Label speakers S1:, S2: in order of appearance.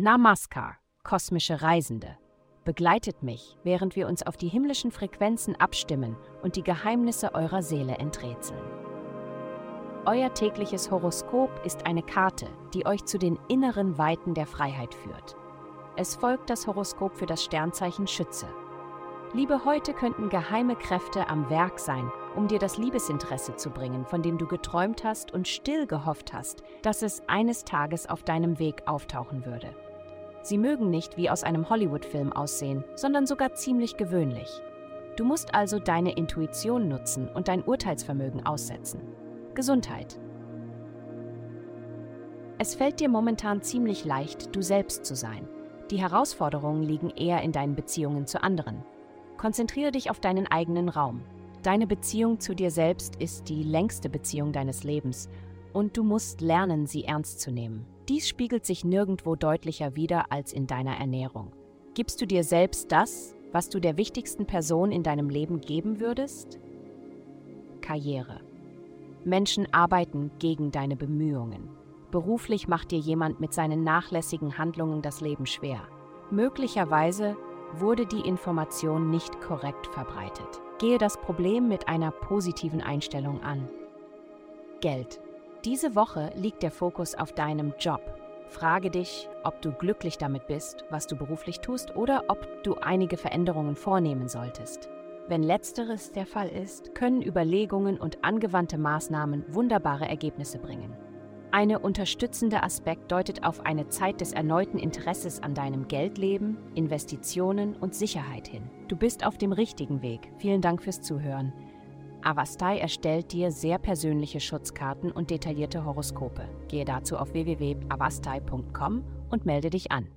S1: Namaskar, kosmische Reisende. Begleitet mich, während wir uns auf die himmlischen Frequenzen abstimmen und die Geheimnisse eurer Seele enträtseln. Euer tägliches Horoskop ist eine Karte, die euch zu den inneren Weiten der Freiheit führt. Es folgt das Horoskop für das Sternzeichen Schütze. Liebe, heute könnten geheime Kräfte am Werk sein, um dir das Liebesinteresse zu bringen, von dem du geträumt hast und still gehofft hast, dass es eines Tages auf deinem Weg auftauchen würde. Sie mögen nicht wie aus einem Hollywood-Film aussehen, sondern sogar ziemlich gewöhnlich. Du musst also deine Intuition nutzen und dein Urteilsvermögen aussetzen. Gesundheit. Es fällt dir momentan ziemlich leicht, du selbst zu sein. Die Herausforderungen liegen eher in deinen Beziehungen zu anderen. Konzentriere dich auf deinen eigenen Raum. Deine Beziehung zu dir selbst ist die längste Beziehung deines Lebens und du musst lernen, sie ernst zu nehmen. Dies spiegelt sich nirgendwo deutlicher wider als in deiner Ernährung. Gibst du dir selbst das, was du der wichtigsten Person in deinem Leben geben würdest? Karriere. Menschen arbeiten gegen deine Bemühungen. Beruflich macht dir jemand mit seinen nachlässigen Handlungen das Leben schwer. Möglicherweise wurde die Information nicht korrekt verbreitet. Gehe das Problem mit einer positiven Einstellung an. Geld. Diese Woche liegt der Fokus auf deinem Job. Frage dich, ob du glücklich damit bist, was du beruflich tust oder ob du einige Veränderungen vornehmen solltest. Wenn letzteres der Fall ist, können Überlegungen und angewandte Maßnahmen wunderbare Ergebnisse bringen. Eine unterstützende Aspekt deutet auf eine Zeit des erneuten Interesses an deinem Geldleben, Investitionen und Sicherheit hin. Du bist auf dem richtigen Weg. Vielen Dank fürs Zuhören. Avastai erstellt dir sehr persönliche Schutzkarten und detaillierte Horoskope. Gehe dazu auf www.avastai.com und melde dich an.